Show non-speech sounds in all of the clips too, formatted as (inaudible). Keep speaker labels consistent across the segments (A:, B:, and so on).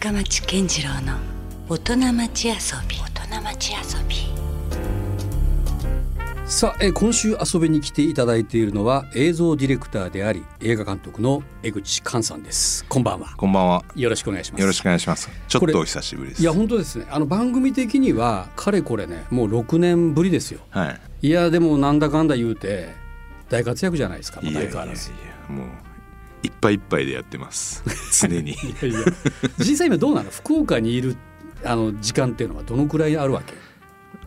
A: 深町健次郎の大人町遊び。大人町遊び。
B: さあ、えー今週遊びに来ていただいているのは映像ディレクターであり映画監督の江口寛さんです。こんばんは。
C: こんばんは。
B: よろしくお願いします。
C: よろしくお願いします。ちょっとお久しぶりです。
B: いや本当ですね。あの番組的にはかれこれねもう6年ぶりですよ。
C: はい。
B: いやでもなんだかんだ言うて大活躍じゃないですか。もう
C: いやいやいや
B: 相変わらず。
C: もういっぱいいっぱいでやってます。(laughs) 常に。
B: いやいや実際今どうなの？福岡にいるあの時間っていうのはどのくらいあるわけ？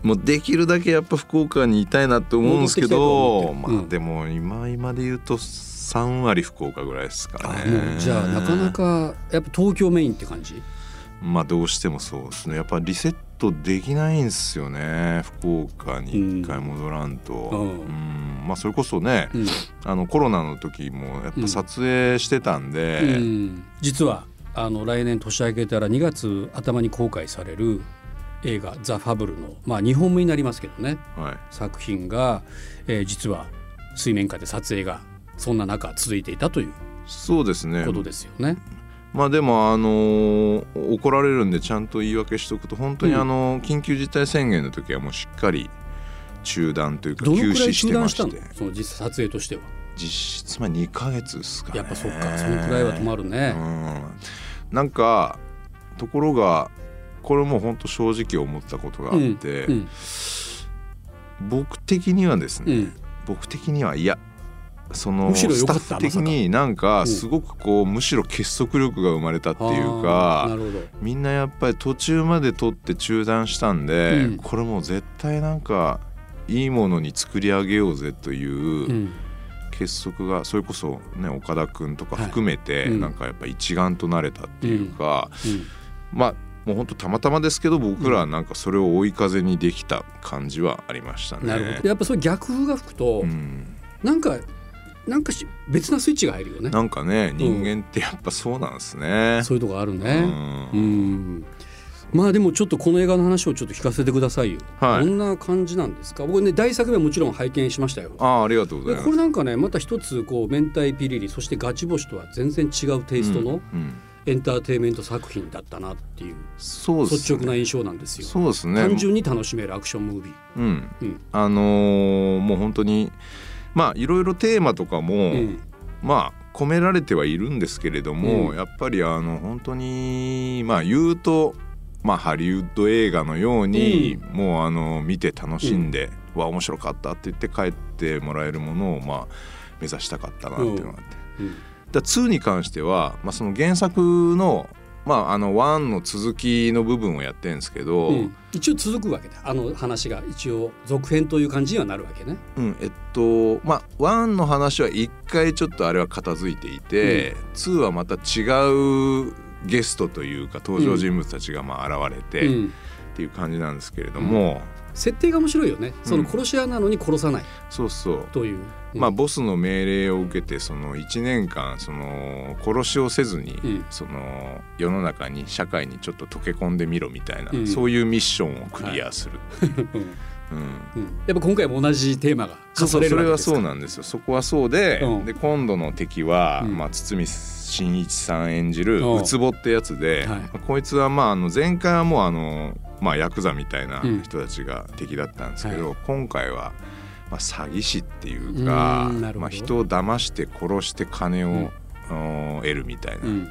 C: もうできるだけやっぱ福岡にいたいなって思うんですけど、まあでも今今で言うと3割福岡ぐらいですか
B: あ
C: ね。
B: じゃあなかなかやっぱ東京メインって感じ？
C: まあどうしてもそうですね。やっぱリセットできないんですよね。福岡に一回戻らんと。
B: うん
C: うんまあそれこそね、
B: うん
C: あのコロナの時もやっぱ撮影してたんで。
B: うん実はあの来年年明けたら2月頭に公開される映画「ザ・ファブルの」まあ日本語になりますけどね
C: はい。
B: 作品が、えー実は水面下で撮影がそんな中続いていたという
C: そうですね。
B: ことですよね。
C: まあでもあのー怒られるんでちゃんと言い訳しとくと本当に
B: うん。
C: あの緊急事態宣言の時はもうしっかり中断というか
B: どのくらい
C: 休止して
B: 中断したの？
C: まして
B: その実際撮影としては。
C: 実質まあ2ヶ月ですかね。
B: やっぱそっかそのくらいは止まるね。
C: うん、なんかところがこれも本当正直思ったことがあって、
B: うん。
C: 僕的にはですね、
B: うん。
C: 僕的にはいやそのスタッフ的になんかすごくこうむしろ結束力が生まれたっていうか。みんなやっぱり途中まで撮って中断したんで、
B: うん。
C: これもう絶対なんかいいものに作り上げようぜといううん。結束がそれこそね岡田君とか含めてなんかやっぱ一丸となれたっていうか、
B: うん。
C: まあもう本当たまたまですけど僕らはなんかそれを追い風にできた感じはありましたね。
B: なるほど。やっぱそれ逆風が吹くと、
C: うん。
B: なんかなんかし別なスイッチが入るよね。
C: なんかね人間ってやっぱそうなんですね。
B: そういうとこある
C: う
B: ね。
C: ん
B: うん。まあでもちょっとこの映画の話をちょっと聞かせてくださいよ。
C: はい
B: どんな感じなんですか？僕ね大作目はもちろん拝見しましたよ。
C: ああありがとうございます。
B: でこれなんかねまた一つこう明太ピリリそしてガチ星とは全然違うテイストの
C: うんうん
B: エンターテインメント作品だったなっていう
C: そうですね
B: 率直な印象なんですよ。
C: そうですね。
B: 単純に楽しめるアクションムービー。
C: うん、
B: うん
C: あのーもう本当にまあいろいろテーマとかも、
B: うん。
C: まあ込められてはいるんですけれども、
B: うん。
C: やっぱりあの本当にまあ言うとまあハリウッド映画のように、もうあの見て楽しんで、わ面白かったって言って帰ってもらえるものをまあ目指したかったなっていうのがあって、
B: うん。
C: だ2に関しては、まあ、その原作のまああの1の続きの部分をやってるんですけど、
B: うん。一応続くわけだ。あの話が一応続編という感じにはなるわけね。
C: うん、えっとまあ1の話は一回ちょっとあれは片付いていて、2はまた違うゲストというか登場人物たちがまあ現れて、っ
B: うん。
C: ていう感じなんですけれども、
B: 設定が面白いよね。その殺し屋なのに殺さない。
C: そうそう、
B: という。うん。
C: まあボスの命令を受けてその1年間その殺しをせずに、
B: うん。
C: その世の中に社会にちょっと溶け込んでみろみたいな、
B: うん。
C: そういうミッションをクリアする。
B: うん。
C: うん。
B: うん。やっぱ今回も同じテーマが
C: そうそう
B: 重ね
C: それはそうなんですよ。そこはそうで,、
B: うん。
C: で今度の敵は、
B: うん。
C: まあ、堤真一さん演じる
B: うん。
C: ウツボってやつで、
B: はい。
C: まあこいつはまああの前回はもうあの、まあ、ヤクザみたいな
B: うん。
C: 人たちが敵だったんですけど、
B: は
C: 今回は、まあ、詐欺師っていうかまあ、人を騙して殺して金を、
B: うん。
C: お得るみたいな。
B: うん。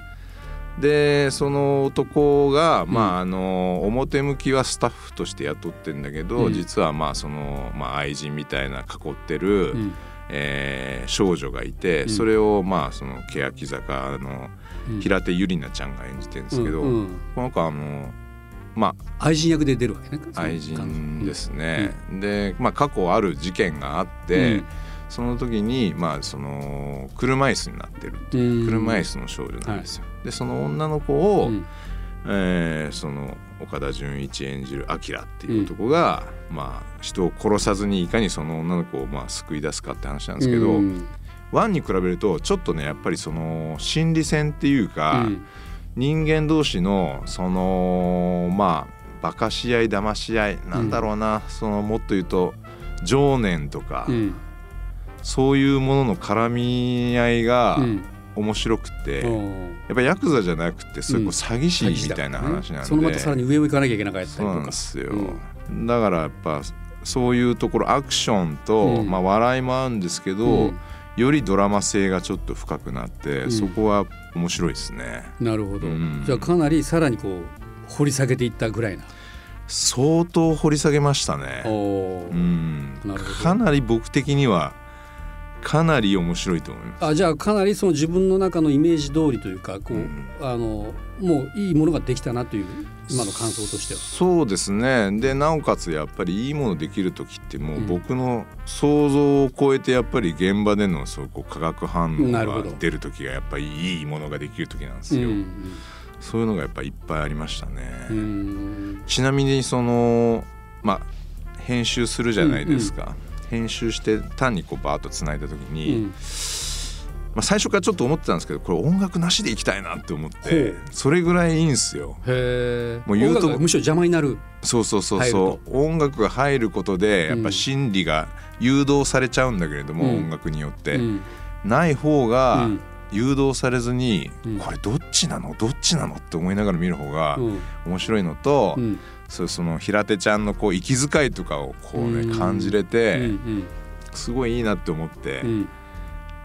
C: でその男が、
B: うん。
C: まあ、あの表向きはスタッフとして雇ってんだけど、
B: うん。
C: 実はまあその、まあ、愛人みたいな囲ってる、
B: うん。
C: えー少女がいて、
B: うん。
C: それをまあその欅坂の
B: うん。
C: 平手友梨奈ちゃんが演じてるんですけど、
B: うんうん。
C: この子はあのま
B: 愛人役で出るわけね。
C: あ愛人ですね。で、まあ、過去ある事件があって、
B: うん。
C: その時にまあその車椅子になってる。っていう
B: うん。
C: 車椅子の少女なんですよ。でその女の子を、
B: うん。
C: えーその岡田准一演じるアキラっていう男が、まあ、人を殺さずにいかにその女の子をまあ救い出すかって話なんですけど、
B: うん。
C: ワンに比べるとちょっとねやっぱりその心理戦っていうか、
B: うん
C: 人間同士のそのまあバカし合い騙し合いなんだろうな、そのもっと言うと情念とか、
B: うん。
C: そういうものの絡み合いが、
B: うん。
C: 面白くて、や
B: うん
C: っぱヤクザじゃなくてそういうこう詐欺師みたいな話なんで、
B: そのまたさらに上を行かなきゃいけなかった
C: そうなん
B: りとか
C: ですよ、
B: う
C: だからやっぱそういうところアクションと、
B: うん。
C: まあ、笑いもあるんですけど、
B: うん
C: よりドラマ性がちょっと深くなって、
B: ん。
C: そこは面白いですね。
B: なるほど、
C: うん。
B: じゃあかなりさらにこう掘り下げていったぐらいな。
C: 相当掘り下げましたね、うん。
B: なるほど。
C: かなり僕的にはかなり面白いと思います。
B: あじゃあかなりその自分の中のイメージ通りというかこう、
C: うん。
B: あのもういいものができたなという今の感想としては。
C: そうですね。でなおかつやっぱりいいものできる時ってもう
B: うん。
C: 僕の想像を超えてやっぱり現場でのそうこう化学反応が出る時がやっぱりいいものができる時なんですよ、
B: うん
C: そういうのがやっぱいっぱいありましたね、
B: うんうん。
C: ちなみにそのまあ編集するじゃないですか、編集して単にこうバーッとつないだ時
B: う
C: に、
B: ん。
C: まあ、最初からちょっと思ってたんですけどこれ音楽なしでいきたいなって思っ
B: ほ
C: て
B: う。
C: それぐらいいいんですよ。
B: へえ
C: もう言うと
B: 音楽がむしろ邪魔になる。
C: そうそうそうそう。音楽が入ることでやっぱ心理が誘導されちゃうんだけれども、
B: うん。
C: 音楽によって、
B: うん。
C: ない方
B: う
C: が
B: ん。
C: 誘導されずに、
B: うん。
C: これどっちなの？どっちなの？って思いながら見る方が
B: うん。
C: 面白いのと、
B: うん
C: そうその平手ちゃんのこう息遣いとかをこうね、
B: うん。
C: 感じれて、
B: うん
C: すごいいいなって思って、
B: うん。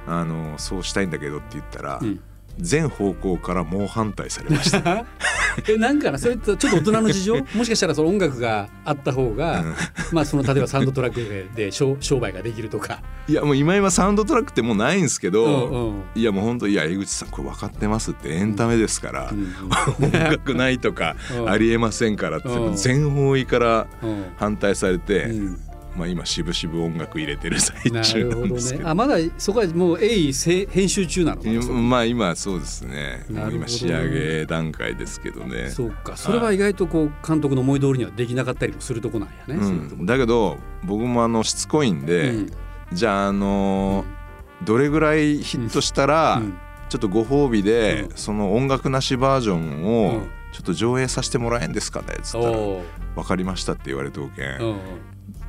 C: あのそうしたいんだけどって言ったら、
B: うん。
C: 全方向から猛反対されました。(laughs)
B: えなんかな？それってちょっと大人の事情？(laughs) もしかしたらその音楽があった方が、まあその例えばサウンドトラックで商商売ができるとか。
C: いやもう今今サウンドトラックってもうないんですけど、
B: うんうん。
C: いやもう本当いや江口さんこれ分かってますってエンタメですから、
B: うん。
C: 音楽ないとか
B: うん。
C: ありえませんからって
B: うん。
C: 全方位から
B: うん。
C: 反対されて、
B: うん
C: まあ今渋々音楽入れてる最
B: な
C: 中なんですけど。
B: ね。あまだそこはもう鋭意せ編集中なの
C: まあ今そうですね。
B: ね。
C: 今仕上げ段階ですけどね。
B: そうか。それは意外とこう監督の思い通りにはできなかったりもするとこなんやね。
C: うん、だけど僕もあのしつこいんで、
B: うん。
C: じゃああのーどれぐらいヒットしたら、
B: うん。
C: ちょっとご褒美で、
B: うん。
C: その音楽なしバージョンを
B: うん。
C: ちょっと上映させてもらえんですかねっつったら。
B: おー「
C: 分かりました」って言われておけん、
B: うんうん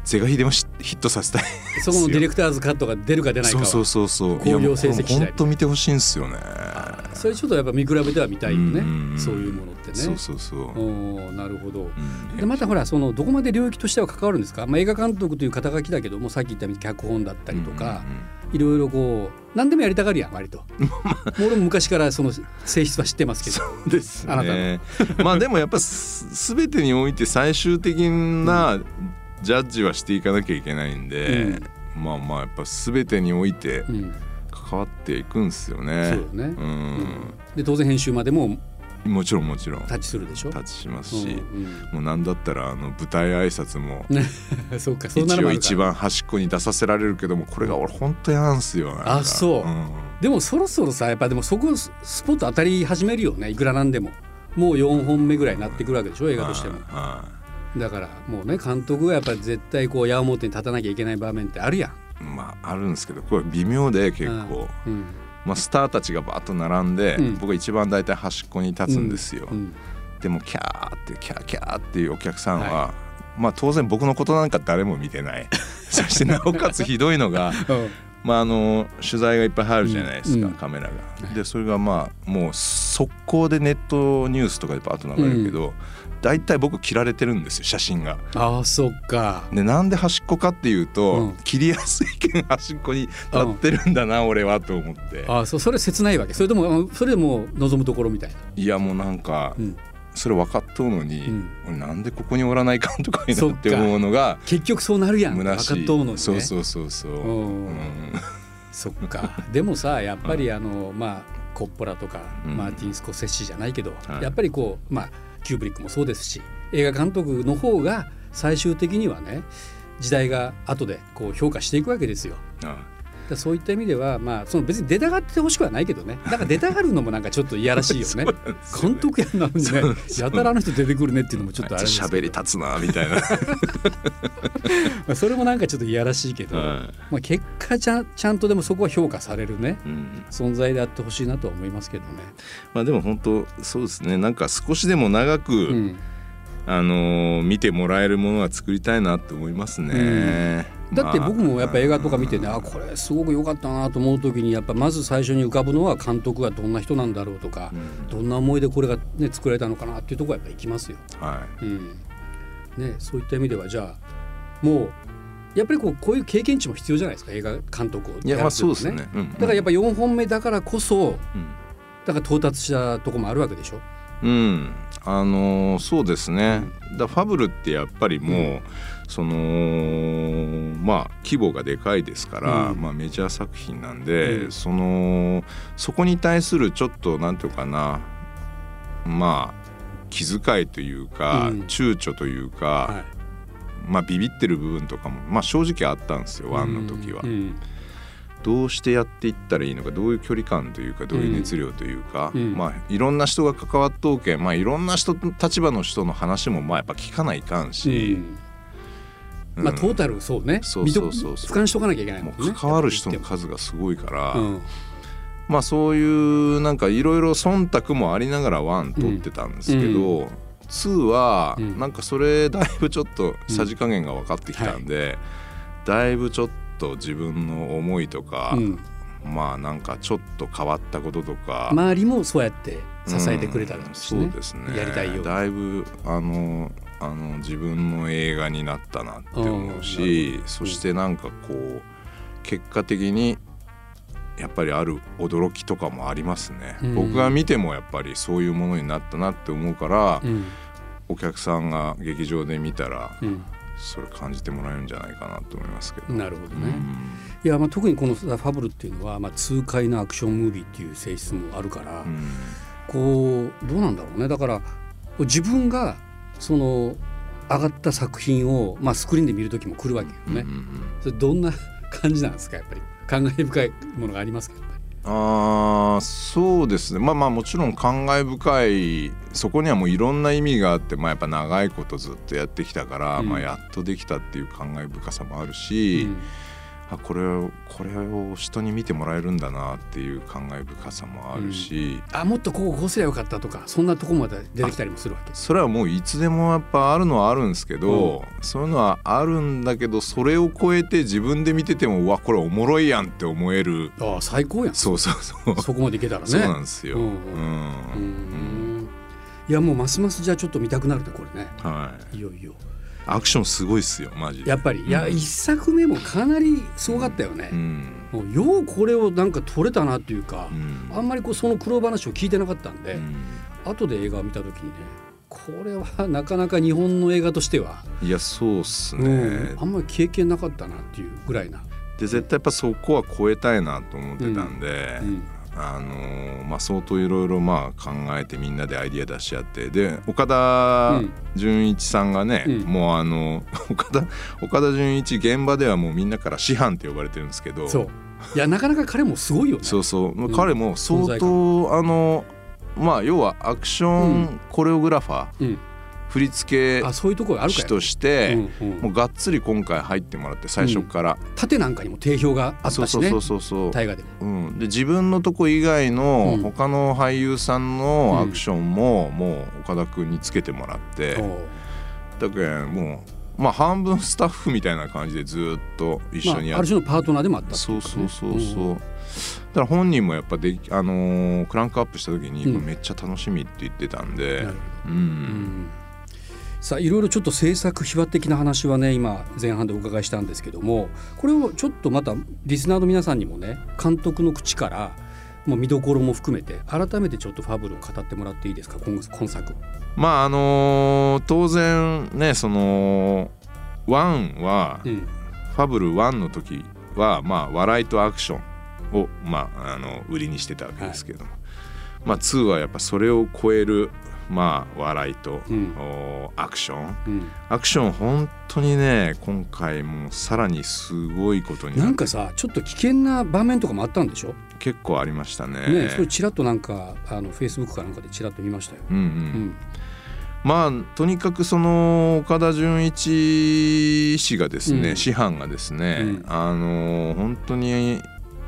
C: 是が非でもしヒットさせたい。(laughs)
B: そこのディレクターズカットが出るか出ないかは。
C: そうそうそうそう。
B: 興行成績次第。
C: 本当見てほしいんですよね。
B: それちょっとやっぱ見比べては見たいよね。
C: うん。
B: そういうものってね。
C: そうそうそう、
B: おーなるほど。
C: うん。
B: でまたほらそのどこまで領域としては関わるんですか、まあ、映画監督という肩書きだけどもさっき言ったみたいに脚本だったりとか、いろいろこう何でもやりたがるやん割と。(laughs) もう俺も昔からその性質は知ってますけど。
C: そうです
B: あなた
C: ねまあでもやっぱす全てにおいて最終的なジャッジはしていかなきゃいけないんで、まあまあやっぱ全てにおいて
B: うん、
C: 関わっていくんですよね。
B: そうよね、
C: う
B: うん。
C: ん、
B: で当然編集までも
C: もちろんもちろん。
B: タッチするでしょ？
C: タッチしますし、
B: うん
C: もうなんだったらあの舞台挨拶も (laughs)
B: うん、そうかそうな
C: 一応一番端っこに出させられるけどもこれが俺本当嫌なんすよ
B: あそう。ん。でもそろそろさやっぱでもそこススポット当たり始めるよね。いくらなんでも。もう4本目ぐらいになってくるわけでしょ映画としても。
C: あ
B: だからもうね監督がやっぱり絶対こう矢面に立たなきゃいけない場面ってあるやん。
C: あまああるんですけどこれ微妙で結構、
B: うん
C: まあ、スターたちがバーッと並んで、
B: うん。
C: 僕が一番大体端っこに立つんですよ、
B: うん
C: でもキャーってキャーキャーっていうお客さんは、
B: は
C: まあ当然僕のことなんか誰も見てない。(laughs) そしてなおかつひどいのが (laughs) まああの取材がいっぱい入るじゃないですか、
B: うん
C: カメラが。でそれがまあもう速攻でネットニュースとかでバーッと流れるけど、大体僕切られてるんですよ写真が。
B: ああそっか。
C: でなんで端っこかっていうと、
B: うん。
C: 切りやすいけん端っこに立ってるんだな、俺はと思って。
B: ああそそれ切ないわけ？それともあそれでもう望むところみたいな？い
C: やもうなんか、
B: うん。
C: それ分かっとうのに、
B: うん。
C: 俺なんでここにおらないかんとかになって思うのが
B: 結局そうなるやん。分かっとうのにね。
C: そうそうそうそう、
B: うん。
C: うん。
B: そっか。でもさやっぱりあのまあコッポラとか、
C: うん。
B: マーティン・スコセッシじゃないけど、
C: はい。
B: やっぱりこうまあキューブリックもそうですし映画監督の方が最終的にはね時代が後でこう評価していくわけですよ。
C: あ
B: だそういった意味ではまあその別に出たがってほしくはないけどね。だから出たがるのもなんかちょっといやらしいよね。(laughs)
C: ね。
B: 監督やんなのにねやたらあの人出てくるねっていうのもちょっとあれ (laughs)
C: 喋り立つなみたいな、(laughs)
B: まあそれもなんかちょっといやらしいけど、
C: はい。
B: まあ、結果ちゃんちゃんとでもそこは評価されるね
C: うん。
B: 存在であってほしいなとは思いますけどね。
C: まあでも本当そうですね。なんか少しでも長く、
B: うん。
C: あのー見てもらえるものは作りたいなって思いますね。
B: だって僕もやっぱ映画とか見てね、あこれすごく良かったなと思う時にやっぱまず最初に浮かぶのは監督がどんな人なんだろうとか、どんな思いでこれが、ね、作られたのかなっていうところはやっぱ行きますよ。
C: はい。
B: うん。ね、そういった意味ではじゃあもうやっぱりこうこういう経験値も必要じゃないですか映画監督を
C: いやまあそうです
B: や
C: ね。
B: るっていうだからやっぱ4本目だからこそ
C: うん。
B: だから到達したとこもあるわけでしょ。
C: うん、あのーそうですね、だファブルってやっぱりもう、そのまあ規模がでかいですから、
B: うん。
C: まあ、メジャー作品なんで、
B: うん。
C: そのそこに対するちょっとなんていうかなまあ気遣いというか、
B: うん。
C: 躊躇というか、
B: は
C: まあビビってる部分とかも、まあ、正直あったんですよ
B: い、
C: ワンの時は。
B: うん
C: どうしてやっていったらいいのかどういう距離感というかどういう熱量というか、
B: うん。
C: まあいろんな人が関わっとうけんまあいろんな人立場の人の話もまあやっぱ聞かないかんし、
B: うん。まあ、トータルそうね。
C: そうそうそうそう。
B: しとかなきゃいけない
C: も
B: もんね。
C: う関わる人の数がすごいから、
B: うん。
C: まあそういうなんかいろいろ忖度もありながら One 撮ってたんですけど、
B: う
C: Two は
B: うん。
C: なんかそれだいぶちょっとさじ加減が分かってきたんで、だいぶちょっと自分の思いとか、
B: うん。
C: まあなんかちょっと変わったこととか、
B: 周りもそうやって支えてくれたら
C: うんそうですね。
B: やりたいよ
C: だいぶあのあの自分の映画になったなって思うし
B: ど。
C: そしてなんかこう結果的にやっぱりある驚きとかもありますね、
B: うん。
C: 僕が見てもやっぱりそういうものになったなって思うから、
B: うん。
C: お客さんが劇場で見たら
B: うん
C: それ感じてもらえるんじゃないかなと思いますけど。
B: なるほどね、
C: うん。
B: いやまあ特にこのさファブルっていうのは、まあ、痛快なアクションムービーっていう性質もあるから、
C: うん。
B: こうどうなんだろうね。だから自分がその上がった作品を、まあ、スクリーンで見る時も来るわけよね、それどんな (laughs) 感じなんですか？やっぱり。感慨深いものがありますか？
C: あーそうですね。まあまあもちろん感慨深いそこにはもういろんな意味があって、まあ、やっぱ長いことずっとやってきたから、
B: うん。
C: まあ、やっとできたっていう感慨深さもあるし、
B: うん
C: あこれをこれを人に見てもらえるんだなっていう感慨深さもあるし、
B: あもっとこうこうすりゃよかったとかそんなとこまで出てきたりもするわけ。
C: それはもういつでもやっぱあるのはあるんですけど、そういうのはあるんだけどそれを超えて自分で見ててもうわこれおもろいやんって思える。
B: ああ最高やん。
C: そうそうそう、
B: そこまでいけたらね。
C: そうなんですよ。
B: うん。
C: うん。
B: うん。いやもうますますじゃあちょっと見たくなるねこれね。
C: はい。
B: いよいよ
C: アクションすごいっすよマジで。
B: やっぱり。いや
C: うん。
B: 一作目もかなりすごかったよね。
C: う、ん。
B: もうようこれをなんか撮れたなっていうか
C: う、ん。
B: あんまりこうその苦労話を聞いてなかったんで、
C: うん。
B: 後で映画を見た時にねこれはなかなか日本の映画としては、
C: いやそうっす
B: う
C: ね
B: ん、あんまり経験なかったなっていうぐらいな、
C: で絶対やっぱそこは超えたいなと思ってたんで、
B: うん
C: あのーまあ相当いろいろまあ考えてみんなでアイディア出し合ってで岡田准一さんがね、
B: うん。
C: もうあの (laughs) 岡田岡田准一現場ではもうみんなから師範って呼ばれてるんですけど
B: いやなかなか彼もすごいよね。
C: そうそう、
B: ん。
C: 彼も相
B: 存在
C: 当あのまあ要はアクショ
B: う
C: ンコレオグラファー、
B: うん、
C: 振付
B: あそういうところあるか
C: 師
B: よ
C: として、
B: うんうん。
C: もうがっつり今回入ってもらって最初から、
B: 縦なんかにも定評があったしね。
C: そうそうそう
B: 大河で。も
C: うん、で自分のとこ以外の
B: うん。
C: 他の俳優さんのアクションももう岡田君につけてもらって、
B: おう。
C: だけどもうまあ半分スタッフみたいな感じでずっと一緒に
B: まあ、ある
C: やって、
B: 種のパートナーでもあったってい
C: そうそうそうそう、
B: ん
C: だから本人もやっぱで、あのークランクアップした時に、
B: うん。
C: めっちゃ楽しみって言ってたんで。うん、
B: うんさあいろいろちょっと制作秘話的な話はね今前半でお伺いしたんですけどもこれをちょっとまたリスナーの皆さんにもね監督の口からもう見どころも含めて改めてちょっとファブルを語ってもらっていいですか今今作。
C: まああのー当然ねそのワンは、
B: うん。
C: ファブル1の時はまあ笑いとアクションをまああの売りにしてたわけですけども、まあ2はやっぱそれを超えるまあ笑いと、
B: うん。
C: おアクション。
B: うん。
C: アクション本当にね今回もさらにすごいことになって
B: なんかさちょっと危険な場面とかもあったんでしょ、
C: 結構ありましたね。
B: ねそれちらっとなんかあのフェイスブックかなんかでちらっと見ましたよ。
C: うんうん。
B: うん。
C: まあとにかくその岡田准一氏がですね、
B: うん。
C: 師範がですね、
B: うん。
C: あの本当に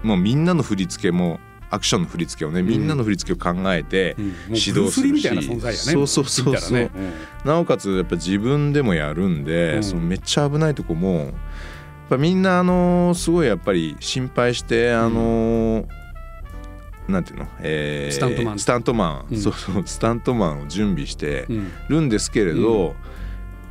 C: もうみんなの振り付けもアクションの振り付けをねみんなの振り付けを考えて、指導するし。そうそうそうそう。なおかつやっぱ自分でもやるんで、
B: うん。
C: そのめっちゃ危ないとこもぱみんなあのすごいやっぱり心配してあの、なんていうの、えー
B: スタントマン。
C: スタントマン、
B: うん。
C: そうそう。スタントマンを準備して
B: うん。
C: るんですけれど、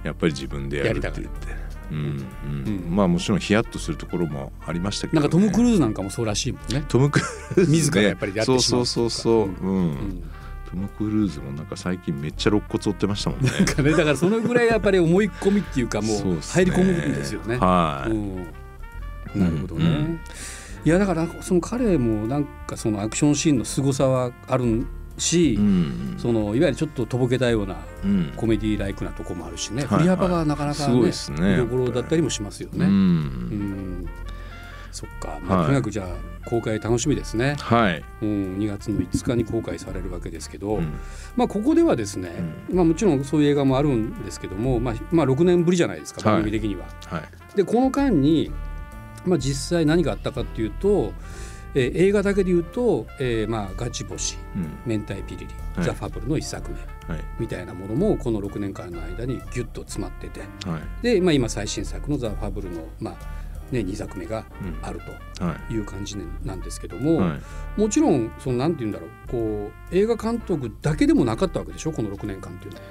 C: やっぱり自分でやるって言って。うんうん。
B: うん
C: まあもちろんヒヤッとするところもありましたけど、ね、
B: なんかトム・クルーズなんかもそうらしいもんね。
C: トム・クルーズ、ね、
B: 自らやっぱりやってしまう
C: そうそうそうそう、
B: う
C: う。ん
B: うん。
C: トム・クルーズもなんか最近めっちゃ肋骨折ってましたもんね。
B: なんかねだからそのぐらいやっぱり思い込みっていうかも
C: そう
B: 入り込むんですよね。
C: はい、
B: うん。なるほどね。
C: うん
B: いやだからその彼もなんかそのアクションシーンの凄さはあるし、
C: うん
B: そのいわゆるちょっととぼけたような
C: うん。
B: コメディライクなとこもあるしね、
C: はい
B: 振り幅がなかなか
C: すごい
B: ね
C: ですね。
B: 見どころだったりもしますよね。
C: うん
B: うんそっか、まあ
C: はい
B: とにかくじゃあ公開楽しみですね、
C: はい、
B: うん、2月の5日に公開されるわけですけど、
C: うん。
B: まあここではですね、まあ、もちろんそういう映画もあるんですけども、まあ、まあ6年ぶりじゃないですか
C: はい。
B: 番組的には。
C: はい。
B: でこの間に、まあ、実際何があったかっていうと、えー映画だけで言うと「えーまあ、ガチ星」
C: うん「
B: 明太ピリリ」
C: はい。
B: ザ・ファブル」の一作目
C: はい。
B: みたいなものもこの6年間の間にギュッと詰まってて
C: はい。
B: で、まあ、今最新作の「ザ・ファブルの」まあね、2作目が
C: うん。
B: ある
C: は
B: という感じなんですけども、
C: いはい。
B: もちろんそのなんて言うんだろうこう映画監督だけでもなかったわけでしょこの6年間っていうのは。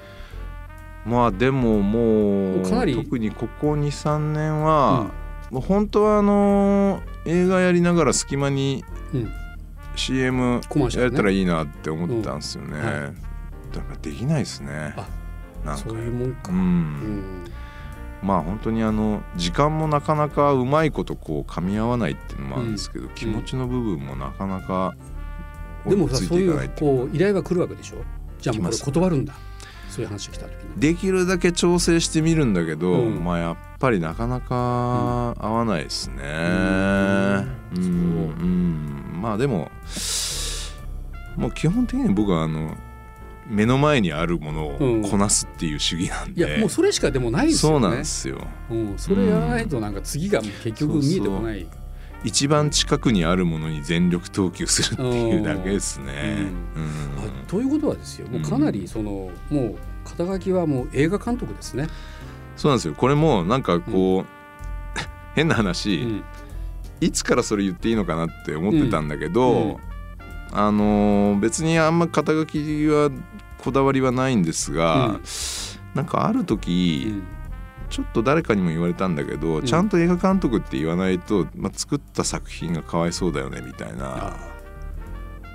C: まあでももう
B: かなり
C: 特にここ23年は、本当はあの映画やりながら隙間に
B: うん。
C: CM やれたらいいなって思ってたんですよね、
B: うん。はい
C: だからできないですね。
B: あ
C: なんか。
B: そういうもんか。
C: う
B: うん。ん
C: まあ本当にあの時間もなかなかうまいことこう噛み合わないっていうのもあるんですけど、気持ちの部分もなかなか
B: でもさそうい
C: う
B: こう依頼が来るわけでしょ？じゃあもうこれ断るんだそういう話が来た時に。
C: できるだけ調整してみるんだけど、
B: うん
C: まあやっぱりなかなか合わないですね。
B: うん
C: うん
B: そう
C: うんまあでももう基本的に僕はあの目の前にあるものをこなすっていう主義なん
B: い
C: で、
B: やもうそれしかでもないです
C: そう
B: よね。
C: なんですよ。
B: うん、それやらないとなんか次が結局見えてこない。
C: 一番近くにあるものに全力投球するっていうだけですね。
B: ということはですよ。もうかなりその、もう肩書きはもう映画監督ですね。
C: そうなんですよ。これもなんかこう、(laughs) 変な
B: う
C: 話、
B: ん。
C: いつからそれ言っていいのかなって思ってたんだけど、
B: うん。うん
C: あのー別にあんま肩書きはこだわりはないんですが、
B: うん。
C: なんかある
B: う
C: 時、
B: ん
C: ちょっと誰かにも言われたんだけど、
B: ん。
C: ちゃんと映画監督って言わないと、まあ、作った作品がかわいそうだよねみたいな、
B: あ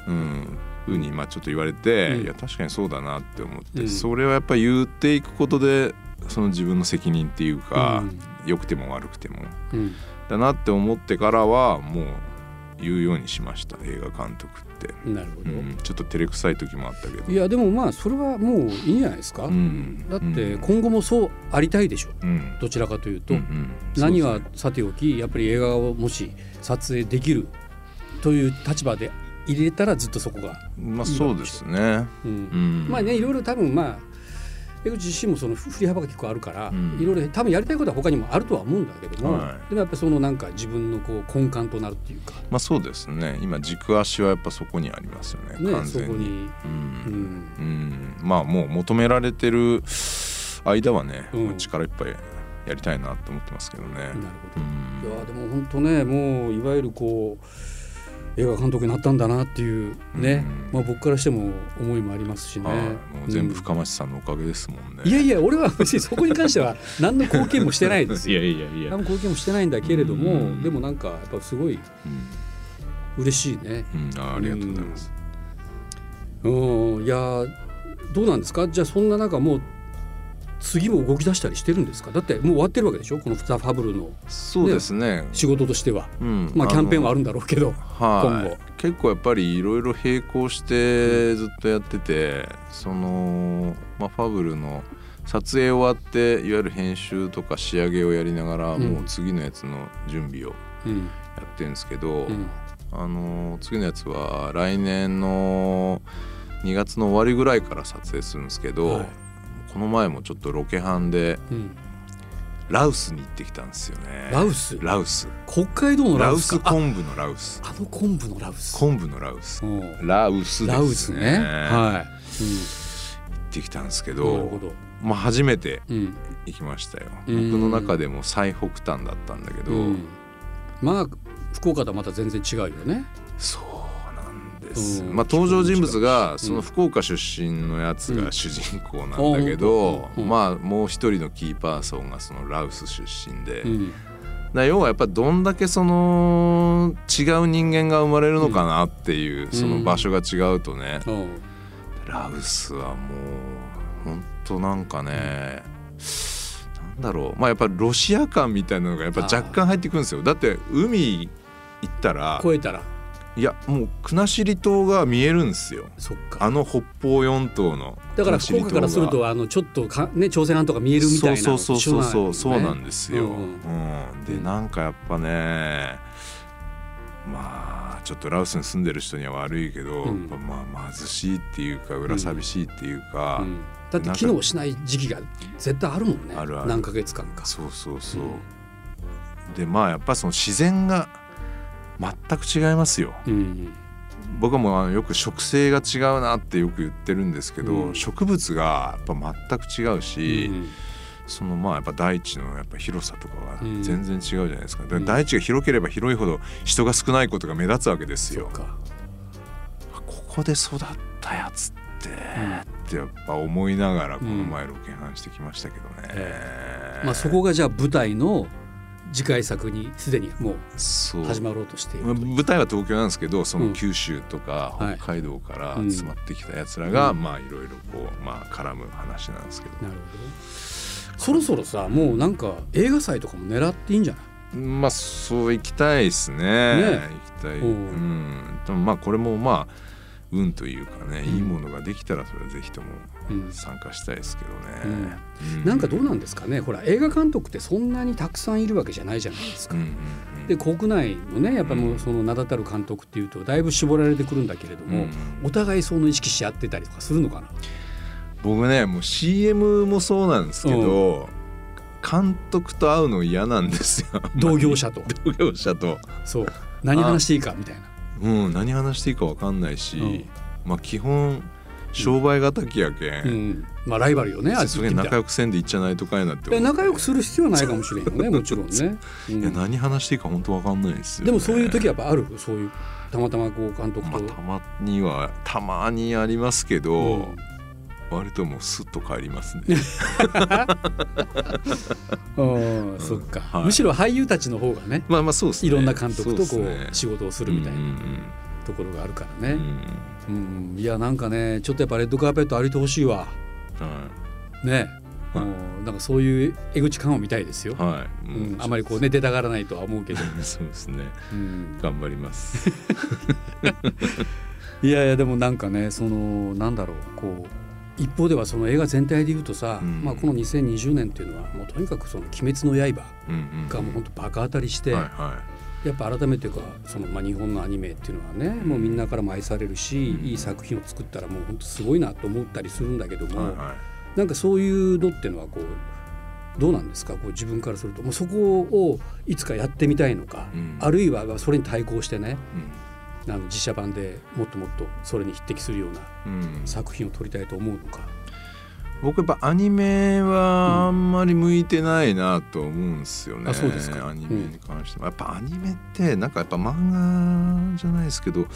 C: うん、ふうにまあちょっと言われて、
B: うん。
C: いや確かにそうだなって思って、
B: うん。
C: それはやっぱり言っていくことでその自分の責任っていうか、
B: うん。
C: 良くても悪くても。
B: うん。
C: だなって思ってからはもう言うようにしました映画監督って、
B: なるほど。
C: うん、ちょっと照れくさい時もあったけど。
B: いやでもまあそれはもういいんじゃないですか。
C: うん
B: だって
C: うん
B: 今後もそうありたいでしょ。
C: うん。
B: どちらかというと、
C: うんうん。
B: 何は
C: そう。ですね
B: さておきやっぱり映画をもし撮影できるという立場で入れたらずっとそこが、
C: まあそうですね、
B: うん。
C: うん、
B: まあねいろいろ多分まあ江口自身もその振り幅が結構あるから、
C: うん。
B: いろいろ多分やりたいことは他にもあるとは思うんだけども、
C: はい。
B: でもやっぱりそのなんか自分のこう根幹となるっていうか、
C: まあそうですね。今軸足はやっぱそこにありますよね
B: ね、
C: 完全に。
B: そこに、
C: うん。
B: うん。
C: うん。まあもう求められてる間はね、
B: うん。
C: 力いっぱいやりたいなと思ってますけどね。
B: なるほ
C: うん。
B: どいやでも本当ねもういわゆるこう映画監督になったんだなっていうね、
C: うん
B: まあ、僕からしても思いもありますしね。
C: はい、もう全部
B: うん
C: 深町さんのおかげですもんね。
B: いやいや俺は別にそこに関しては何の貢献もしてないですよ。(laughs)
C: いやいやいや
B: 何も貢献もしてないんだけれども、
C: うん
B: でもなんかやっぱすごい嬉しいね。
C: うん、うん、あありがとうございます。
B: うんいやーどうなんですか？じゃあそんな中もう次も動き出したりしてるんですか？だってもう終わってるわけでしょ？この「ザ・ファブル」の。
C: そうですね。
B: 仕事としては。
C: うん、
B: まあキャンペーンはあ
C: る。
B: るんだろうけど。
C: はい、
B: 今後。
C: 結構やっぱりいろいろ並行してずっとやってて、そのまあファブルの撮影終わっていわゆる編集とか仕上げをやりながら、
B: うん。
C: もう次のやつの準備を
B: うん。
C: やってるんですけど、
B: うん。
C: あの次のやつは来年の2月の終わりぐらいから撮影するんですけど、
B: はい
C: この前もちょっとロケハンで
B: うん。
C: ラウスに行ってきたんですよね。
B: ラウス？
C: ラウス。
B: 北海道のラ
C: ラウス昆布のラウス。
B: あの昆布のラウス。
C: 昆布のラウス。
B: うん。
C: ラウスですね。
B: ラウスね。はい。
C: 行ってってきたんですけど、
B: ど。
C: まあ、初めて
B: うん。
C: 行きましたよ。
B: うん。
C: 僕の中でも最北端だったんだけど、
B: うん。まあ福岡とはまた全然違うよね。
C: そうです、
B: うん。
C: まあ登場人物が
B: ん
C: その福岡出身のやつ
B: うん
C: が主人公なんだけど、まあもう一人のキーパーソンがそのラウス出身で、だ要はやっぱどんだけその違う人間が生まれるのかなっていう、その場所が違うとね、
B: うん。
C: ラウスはもうほんとなんかねなんだろう。まあやっぱロシア感みたいなのがやっぱ若干入ってくるんですよ。だって海行ったら
B: 超えたら
C: いやもう国後島が見えるんですよ。
B: そっか。
C: あの北方四島の
B: だから福岡からするとあのちょっとかね朝鮮半島が見えるみたいな
C: そうそうそうそうそうそうなん
B: で
C: ですよ、
B: うん
C: うん。でなんかやっぱねまあちょっとラオスに住んでる人には悪いけど、
B: うん。
C: まあ貧しいっていうか裏寂しいっていうか、
B: うん。だって機能しない時期が絶対あるもんね。
C: あるある。
B: 何ヶ月間か。
C: そうそうそう、
B: うん
C: でまあやっぱその自然が全く違いますよ。
B: うん
C: 僕はもうあのよく植生が違うなってよく言ってるんですけど、
B: うん。
C: 植物がやっぱ全く違うし、
B: うん
C: そのまあやっぱ大地のやっぱ広さとかは
B: うん。
C: 全然違うじゃないですか,、大地が広ければ広いほど人が少ないことが目立つわけですよ。ここで育ったやつって、ってやっぱ思いながらこの前ロケハンしてきましたけどね。
B: え。まあそこがじゃあ舞台の次回作にすでにもう始まろうとしている
C: まあ舞台は東京なんですけどそ
B: うん。
C: の九州とか
B: はい。
C: 北海道から
B: うん。
C: 集まってきたやつらが、
B: うん。
C: まあいろいろこうまあ絡む話なんですけど、
B: なるほど。そろそろさもうなんか映画祭とかも狙っていいんじゃない？
C: まあそう行きたいですね。
B: ね。
C: 行きたい、
B: う。
C: うんん、でもまあこれもまあ運というかね、
B: うん。
C: いいものができたらそれはぜひとも
B: うん。
C: 参加したいですけどね、う
B: なんかどうなんですかねほら映画監督ってそんなにたくさんいるわけじゃないじゃないですか。
C: うん。うんうん。
B: で国内のねやっぱもうその名だたる監督っていうとだいぶ絞られてくるんだけれども、
C: うん
B: お互いその意識し合ってたりとかするのかな？
C: 僕ねもう CM もそうなんですけど、監督と会うの嫌なんですよ
B: 同業者と
C: 同業者と、
B: そう何話していいかみたいな。
C: うん、何話していいか分かんないし、まあ基本商売敵やけん、
B: うん、まあライバルよねあいつ
C: 仲良くせんでいっちゃないとかいなって思って
B: 仲良くする必要はないかもしれんよねもちろんね、うん。
C: いや何話していいか本当分かんないですよ、ね、
B: でもそういう時はやっぱある？そういうたまたまこう監督
C: まあ、
B: と、
C: たまにはたまにありますけど、
B: うん
C: 割ともうスッと帰りますね。(laughs)
B: うんそっか、
C: はい。
B: むしろ俳優たちの方がね
C: まあまあそうですね。
B: いろんな監督とこ
C: そう
B: 仕事をするみたいな
C: うん
B: ところがあるからね、
C: うんうん。
B: うん。いやなんかねちょっとやっぱレッドカーペット歩いてほしいわ。
C: は
B: ね、
C: はい。
B: もうなんかそういう江口感を見たいですよ。
C: い、、はい。
B: うん、あまりこうね出たがらないとは思うけど、(laughs)
C: そうですね。
B: うん、
C: 頑張ります。(laughs)
B: いやいやでもなんかねそのなんだろうこう一方ではその映画全体で言うとさ、
C: うん。
B: まあ、この2020年っていうのはもうとにかくその「鬼滅の刃
C: うんうん」
B: がもう本当バカ当たりして、
C: はいは
B: やっぱ改めてかその、まあ、日本のアニメっていうのはねもうみんなからも愛されるし、
C: うん。
B: いい作品を作ったらもう本当すごいなと思ったりするんだけども、
C: いはい。は
B: なんかそういうのっていうのはこうどうなんですか？こう自分からすると。もうそこをいつかやってみたいのか、
C: うん。
B: あるいはそれに対抗してね
C: い
B: あの実写版でもっともっとそれに匹敵するような
C: うん。うん
B: 作品を撮りたいと思うのか。
C: 僕やっぱアニメはあんまり向いてないなと思うんですよね、
B: あそうですか。
C: アニメに関しても、やっぱアニメってなんかやっぱ漫画じゃないですけど、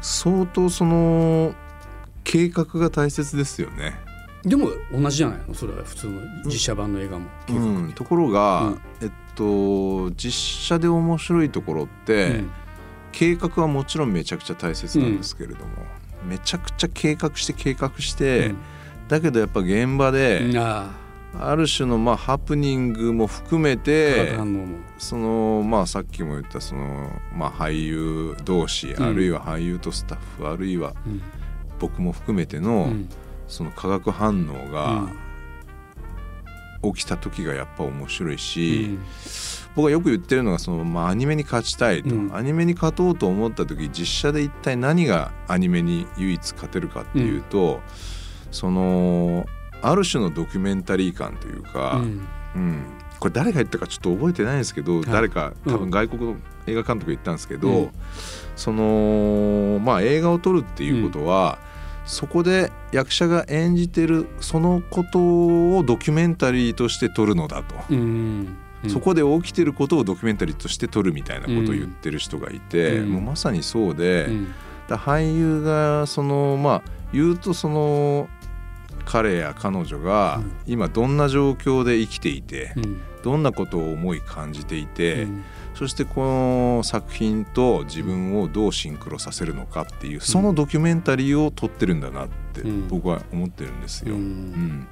C: 相当その計画が大切ですよね、
B: でも同じじゃないの？それは普通の実写版の映画も。
C: うん、ところが、
B: うん。
C: えっと実写で面白いところって、
B: うん
C: 計画はもちろんめちゃくちゃ大切なんですけれども、めちゃくちゃ計画して計画して、だけどやっぱ現場で、
B: うん。あ
C: あ。る種のまあハプニングも含めて。そのまあさっきも言ったそのまあ俳優同士、
B: うん。
C: あるいは俳優とスタッフあるいは
B: うん。
C: 僕も含めての、
B: うん。
C: その化学反応が起きた時がやっぱ面白いし、僕はよく言ってるのがその、まあ、アニメに勝ちたいと、
B: うん。
C: アニメに勝とうと思った時実写で一体何がアニメに唯一勝てるかっていうと、そのある種のドキュメンタリー感というか、
B: うん。
C: うん。これ誰が言ったかちょっと覚えてないんですけど、
B: い。
C: 誰か多
B: うん。
C: 分外国の映画監督が言ったんですけど、
B: うん。
C: そのまあ映画を撮るっていうことは、そこで役者が演じてるそのことをドキュメンタリーとして撮るのだと、
B: うん
C: そこで起きてることをドキュメンタリーとして撮るみたいなことを言ってる人がいて、
B: うん。
C: もうまさにそうで、
B: うん。
C: だ俳優がそのまあ言うとその彼や彼女が
B: うん。
C: 今どんな状況で生きていて、
B: うん。
C: どんなことを思い感じていて、
B: うん
C: そしてこの作品と自分をどうシンクロさせるのかっていうそのドキュメンタリーを撮ってるんだなって
B: うん。
C: 僕は思ってるんですよ。
B: う
C: うん。ん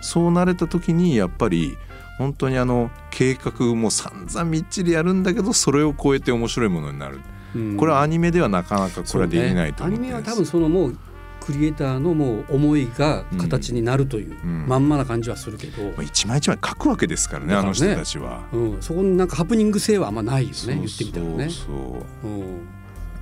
C: そうなれた時にやっぱり本当にあの計画も散々みっちりやるんだけどそれを超えて面白いものになる、
B: うん。
C: これはアニメではなかなかこれはできないと思って
B: ね。アニメは多分そのもうクリエイターのもう思いが形になるという、
C: うん。
B: まんまな感じはするけど、
C: まあ一枚一枚書くわけですからね
B: ね。
C: あの人たちは。
B: うん、そこになんかハプニング性はあんまないよね言ってみたらね。
C: そう。そう
B: うん、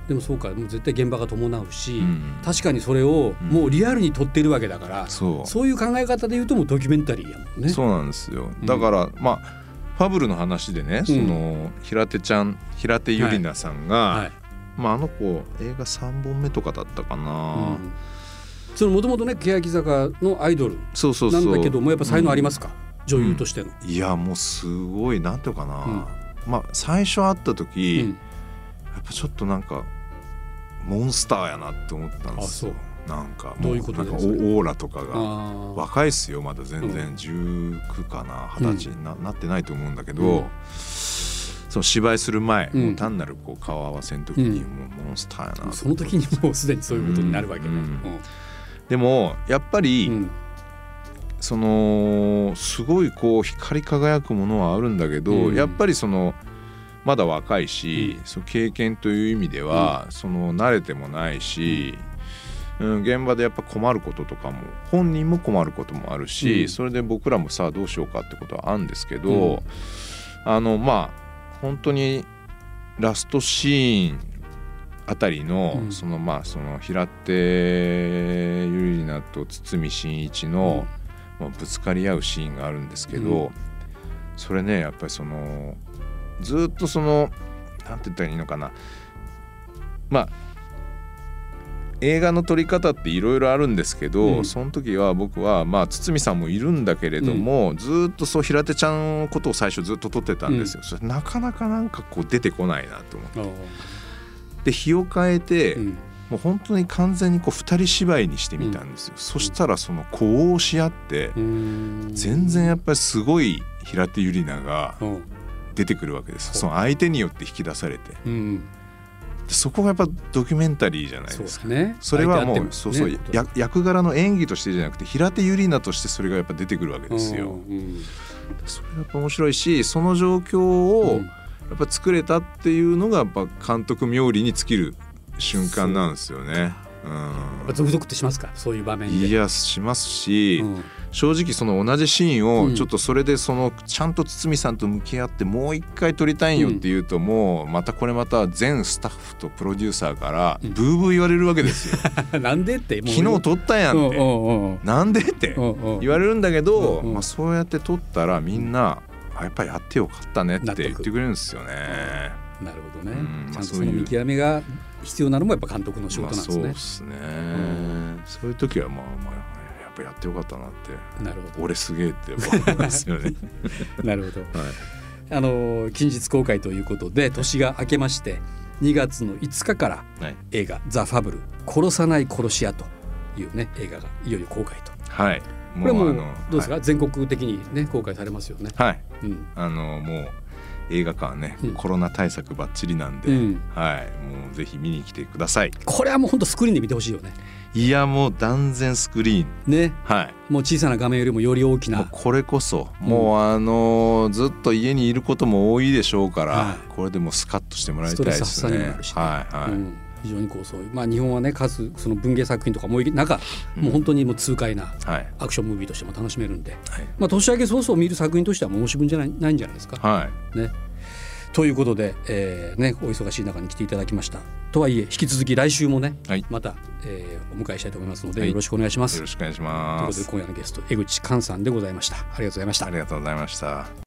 B: でもそうかもう絶対現場が伴うし、
C: うん。
B: 確かにそれを
C: うん。
B: もうリアルに撮ってるわけだから、
C: そう。
B: そういう考え方で言うともうドキュメンタリーやもんね。
C: そうなんですよ。
B: うん。
C: だから、まあファブルの話でね、その平手ちゃん平手友梨奈さんが、
B: はい。
C: まあ、あの子映画3本目とかだったかな、
B: うんそのもともとね欅坂のアイドル
C: そうそうそう。
B: なんだけどもやっぱ才能ありますか、女優としての。
C: いやもうすごいなんていうかな、まあ最初会った時、
B: うん。
C: やっぱちょっとなんかモンスターやなって思ったんですよ。なんか
B: ういうこと
C: なんかオオーラとかが。若いっすよまだ全
B: う
C: 然19かな二十歳にな,、なってないと思うんだけど、
B: うん。
C: その芝居する前、
B: うん。
C: もう単なるこう顔合わせの時に
B: うん。
C: もうモンスターやなと
B: その時にもうすでにそういうことになるわけだ。
C: でもやっぱり、
B: うん。
C: そのすごいこう光り輝くものはあるんだけど、
B: うん。
C: やっぱりそのまだ若いし、
B: うん。
C: その経験という意味では、その慣れてもないし、うん、現場でやっぱ困ることとかも本人も困ることもあるし、
B: うん。
C: それで僕らもさあどうしようかってことはあるんですけど、
B: うん。
C: あのまあ本当にラストシーンあたりの、
B: うん。
C: そのまあその平手友梨奈と堤真一の、まあ、ぶつかり合うシーンがあるんですけど、
B: うん。
C: それねやっぱりそのずっとそのなんて言ったらいいのかな。まあ映画の撮り方っていろいろあるんですけど、
B: うん。
C: その時は僕はまあ堤さんもいるんだけれども、ずっとそう平手ちゃんのことを最初ずっと撮ってたんですよ、それなかなかなんかこう出てこないなと思ってで日を変えて、
B: うん。
C: もう本当に完全にこう二人芝居にしてみたんですよ、そしたらその呼応し合って、
B: うん。
C: 全然やっぱりすごい平手友梨奈が
B: うん。
C: 出てくるわけですその相手によって引き出されて。そこがやっぱドキュメンタリーじゃないですか。
B: ね。
C: それはもう、そうそう、役柄の演技としてじゃなくて平手友梨奈としてそれがやっぱ出てくるわけですよ、
B: うん
C: それがやっぱ面白いしその状況をやっぱ作れたっていうのがやっぱ監督冥利に尽きる瞬間なんですよね。
B: やっぱゾクゾクってしますか？そういう場
C: うん、
B: 面で。
C: いやしますし、
B: うん。
C: 正直その同じシーン
B: うん。
C: をちょっとそれでそのちゃんと堤さんと向き合ってもう一回撮りたいんよって言うともうまたこれまた全スタッフとプロデューサーからブーブー言われるわけですよ。(laughs)
B: なんでって？
C: 昨日撮ったやんって。
B: うんうんうん。
C: なんでって
B: うんうん
C: 言われるんだけど、
B: うんうん。
C: まあ、そうやって撮ったらみんなあやっぱりやってよかったねって言ってくれるんですよね。
B: なるほどね、
C: うん
B: ちゃんと
C: そ
B: の見極めが必要なのもやっぱ監督の仕事なんですね。
C: まあ、そうですね、そういう時はまあまあやっぱやってよかったなって
B: なるほど
C: 俺すげえって思いますよね。(laughs)
B: なるほど。(laughs)
C: はい
B: あの近日公開ということで年が明けまして2月の5日から
C: はい
B: 映画「ザ・ファブル殺さない殺し屋」というね映画がいよいよ公開と。
C: はい。
B: これもどうですか、全国的にね公開されますよね。
C: はい。はい。
B: うん
C: あのもう映画館はね、
B: うん
C: コロナ対策ばっちりなんで、
B: うん
C: はい。もうぜひ見に来てください。
B: これはもう本当スクリーンで見てほしいよね。
C: いやもう断然スクリーン。
B: ね
C: はい。
B: もう小さな画面よりもより大きな。
C: これこそ、もうあのずっと家にいることも多いでしょうから、
B: はい
C: これでもうスカッとしてもらいたいです
B: ね
C: はいはい。
B: うん非常にこうそういうまあ日本はね数その文芸作品とかも多い中、もう本当にもう痛快な
C: はい
B: アクションムービーとしても楽しめるんで、
C: はい
B: まあ年明け早々見る作品としては申し分じゃないないんじゃないですか。
C: はい。
B: ね。ということで、えーね、お忙しい中に来ていただきました。とはいえ引き続き来週もね、
C: はい
B: また、えーお迎えしたいと思いますので、
C: はい
B: よろしくお願いします。
C: よろしくお願いし
B: という
C: ま。
B: ことです今夜のゲスト江口寛さんでございました。ありがとうございました
C: あ。りがとうございました。